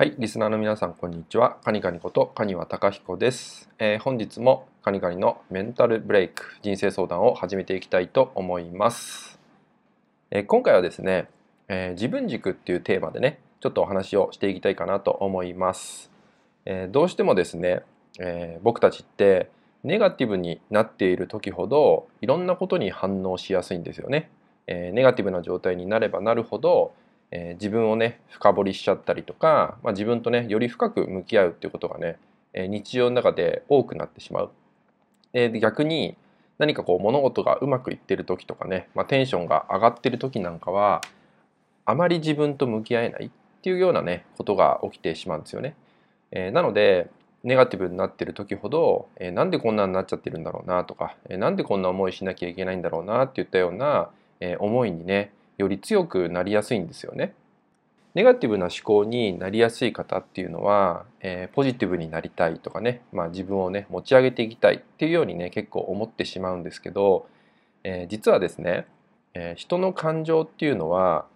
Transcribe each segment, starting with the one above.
はい、リスナーの皆さん、こんにちは。カニカニことカニワタカヒコです、えー、本日もカニカニのメンタルブレイク人生相談を始めていきたいと思います。えー、今回はですね、えー、自分軸っていうテーマでね、ちょっとお話をしていきたいかなと思います。えどうしてもですね、え僕たちってネガティブになっている時ほどいろんなことに反応しやすいんですよね。えネガティブな状態になればなるほどえー、自分をね深掘りしちゃったりとか、まあ、自分とねより深く向き合うっていうことがね、えー、日常の中で多くなってしまう。えー、逆に何かこう物事がうまくいってる時とかね、まあ、テンションが上がってる時なんかはあまり自分と向き合えないっていうようなねことが起きてしまうんですよね。えー、なのでネガティブになってる時ほど、えー、なんでこんなになっちゃってるんだろうなとか、えー、なんでこんな思いしなきゃいけないんだろうなっていったような、えー、思いにねより強くなりやすいんですよね。ネガティブな思考になりやすい方っていうのは、えー、ポジティブになりたいとかね、まあ、自分をね持ち上げていきたいっていうようにね結構思ってしまうんですけど、えー、実はですね、えー、人の感情っていうのは、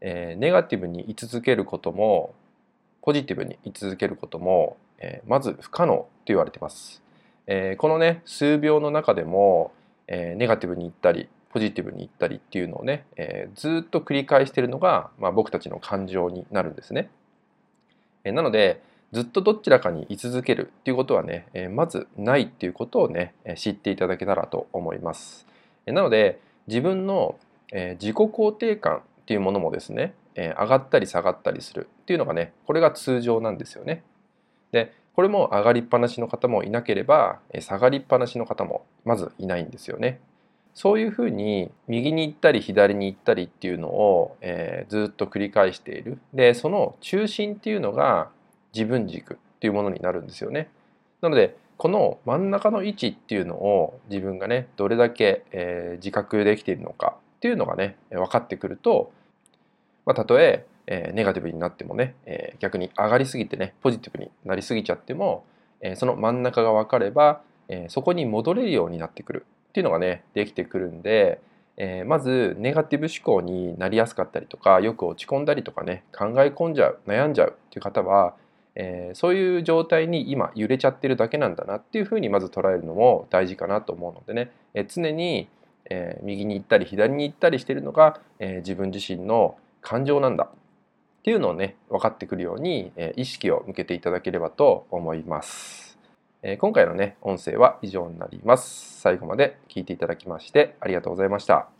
えネガティブに居続けることもポジティブに居続けることも、えまず不可能と言われてます。えこのね数秒の中でも、えネガティブに行ったりポジティブに言ったりっていうのをね、えー、ずっと繰り返しているのが、まあ、僕たちの感情になるんですね。えー、なのでずっとどちらかに居続けるっていうことはね、えー、まずないっていうことをね知っていただけたらと思います。えー、なので自分の、えー、自己肯定感っていうものもですね、えー、上がったり下がったりするっていうのがねこれが通常なんですよね。でこれも上がりっぱなしの方もいなければ下がりっぱなしの方もまずいないんですよね。そういうふうに右に行ったり左に行ったりっていうのを、えー、ずっと繰り返しているでその中心っていうのが自分軸っていうものになるんですよね。なのでこの真ん中の位置っていうのを自分がねどれだけ、えー、自覚できているのかっていうのがね分かってくると、まあ、たとええー、ネガティブになってもね、えー、逆に上がりすぎてねポジティブになりすぎちゃっても、えー、その真ん中が分かれば、えそこに戻れるようになってくるっていうのがねできてくるんで、えー、まずネガティブ思考になりやすかったりとかよく落ち込んだりとかね考え込んじゃう悩んじゃうっていう方は、えー、そういう状態に今揺れちゃってるだけなんだなっていうふうにまず捉えるのも大事かなと思うのでね、えー、常に、え右に行ったり左に行ったりしてるのが、え自分自身の感情なんだっていうのをね分かってくるように、え意識を向けていただければと思います。え今回のね、音声は以上になります。最後まで聞いていただきましてありがとうございました。